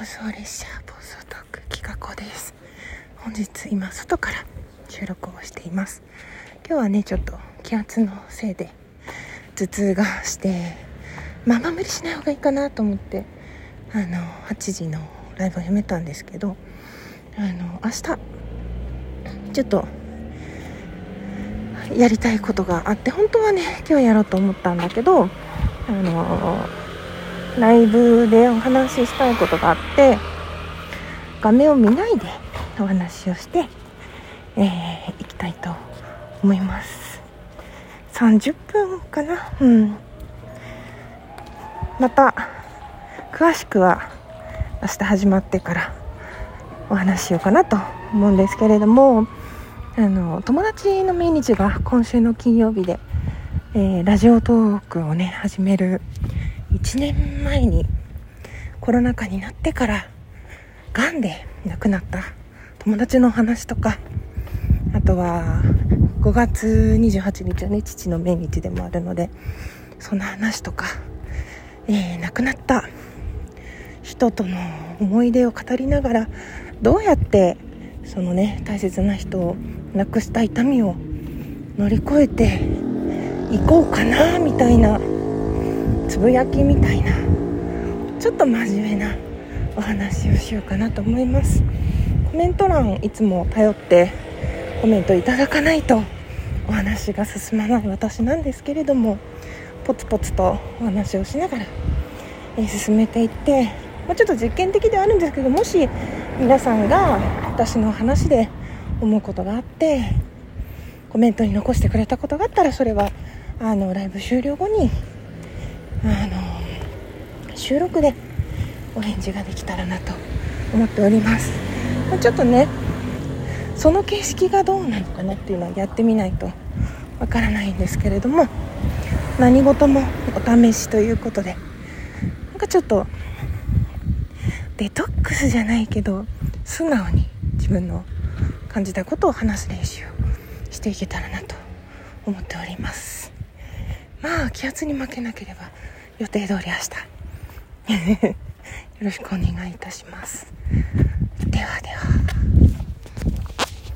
放送列車暴走トーク企画です。本日今外から収録をしています。今日はねちょっと気圧のせいで頭痛がしてまあまあ無理しない方がいいかなと思ってあの8時のライブをやめたんですけどあの明日ちょっとやりたいことがあって本当はね今日やろうと思ったんだけどあのライブでお話ししたいことがあって画面を見ないでお話をして、えー、いきたいと思います。30分かな？うん。また詳しくは明日始まってからお話ししようかなと思うんですけれどもあの友達の命日が今週の金曜日で、えー、ラジオトークをね始める1年前にコロナ禍になってからがんで亡くなった友達の話とかあとは5月28日はね父の命日でもあるのでその話とか、えー、亡くなった人との思い出を語りながらどうやってそのね大切な人を亡くした痛みを乗り越えていこうかなみたいなつぶやきみたいなちょっと真面目なお話をしようかなと思います。コメント欄いつも頼ってコメントいただかないとお話が進まない私なんですけれどもポツポツとお話をしながら、え進めていって、まあ、ちょっと実験的ではあるんですけどもし皆さんが私の話で思うことがあってコメントに残してくれたことがあったらそれはあのライブ終了後に収録でお返事ができたらなと思っております、ちょっとねその形式がどうなのかなっていうのはやってみないとわからないんですけれども何事もお試しということでなんかちょっとデトックスじゃないけど素直に自分の感じたことを話す練習をしていけたらなと思っております。まあ気圧に負けなければ予定通り明日 よろしくお願いいたします。ではでは。